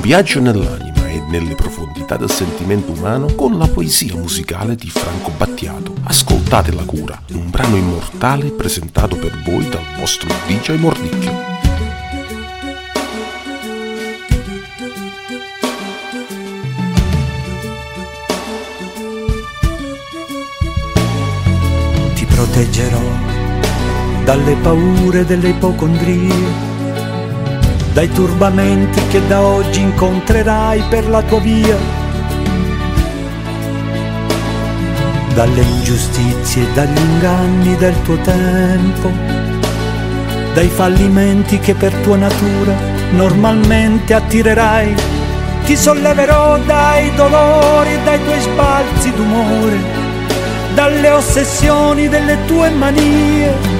Un viaggio nell'anima e nelle profondità del sentimento umano con la poesia musicale di Franco Battiato. Ascoltate La Cura, un brano immortale presentato per voi dal vostro DJ Mordicchio. Ti proteggerò dalle paure delle ipocondrie dai turbamenti che da oggi incontrerai per la tua via, dalle ingiustizie e dagli inganni del tuo tempo, dai fallimenti che per tua natura normalmente attirerai. Ti solleverò dai dolori e dai tuoi sbalzi d'umore, dalle ossessioni delle tue manie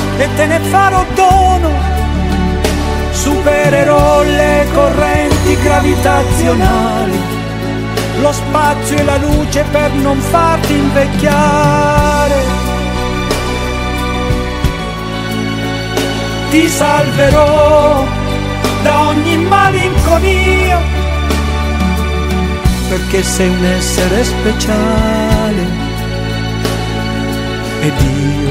e te ne farò dono. Supererò le correnti gravitazionali, lo spazio e la luce per non farti invecchiare. Ti salverò da ogni malinconia, perché sei un essere speciale ed io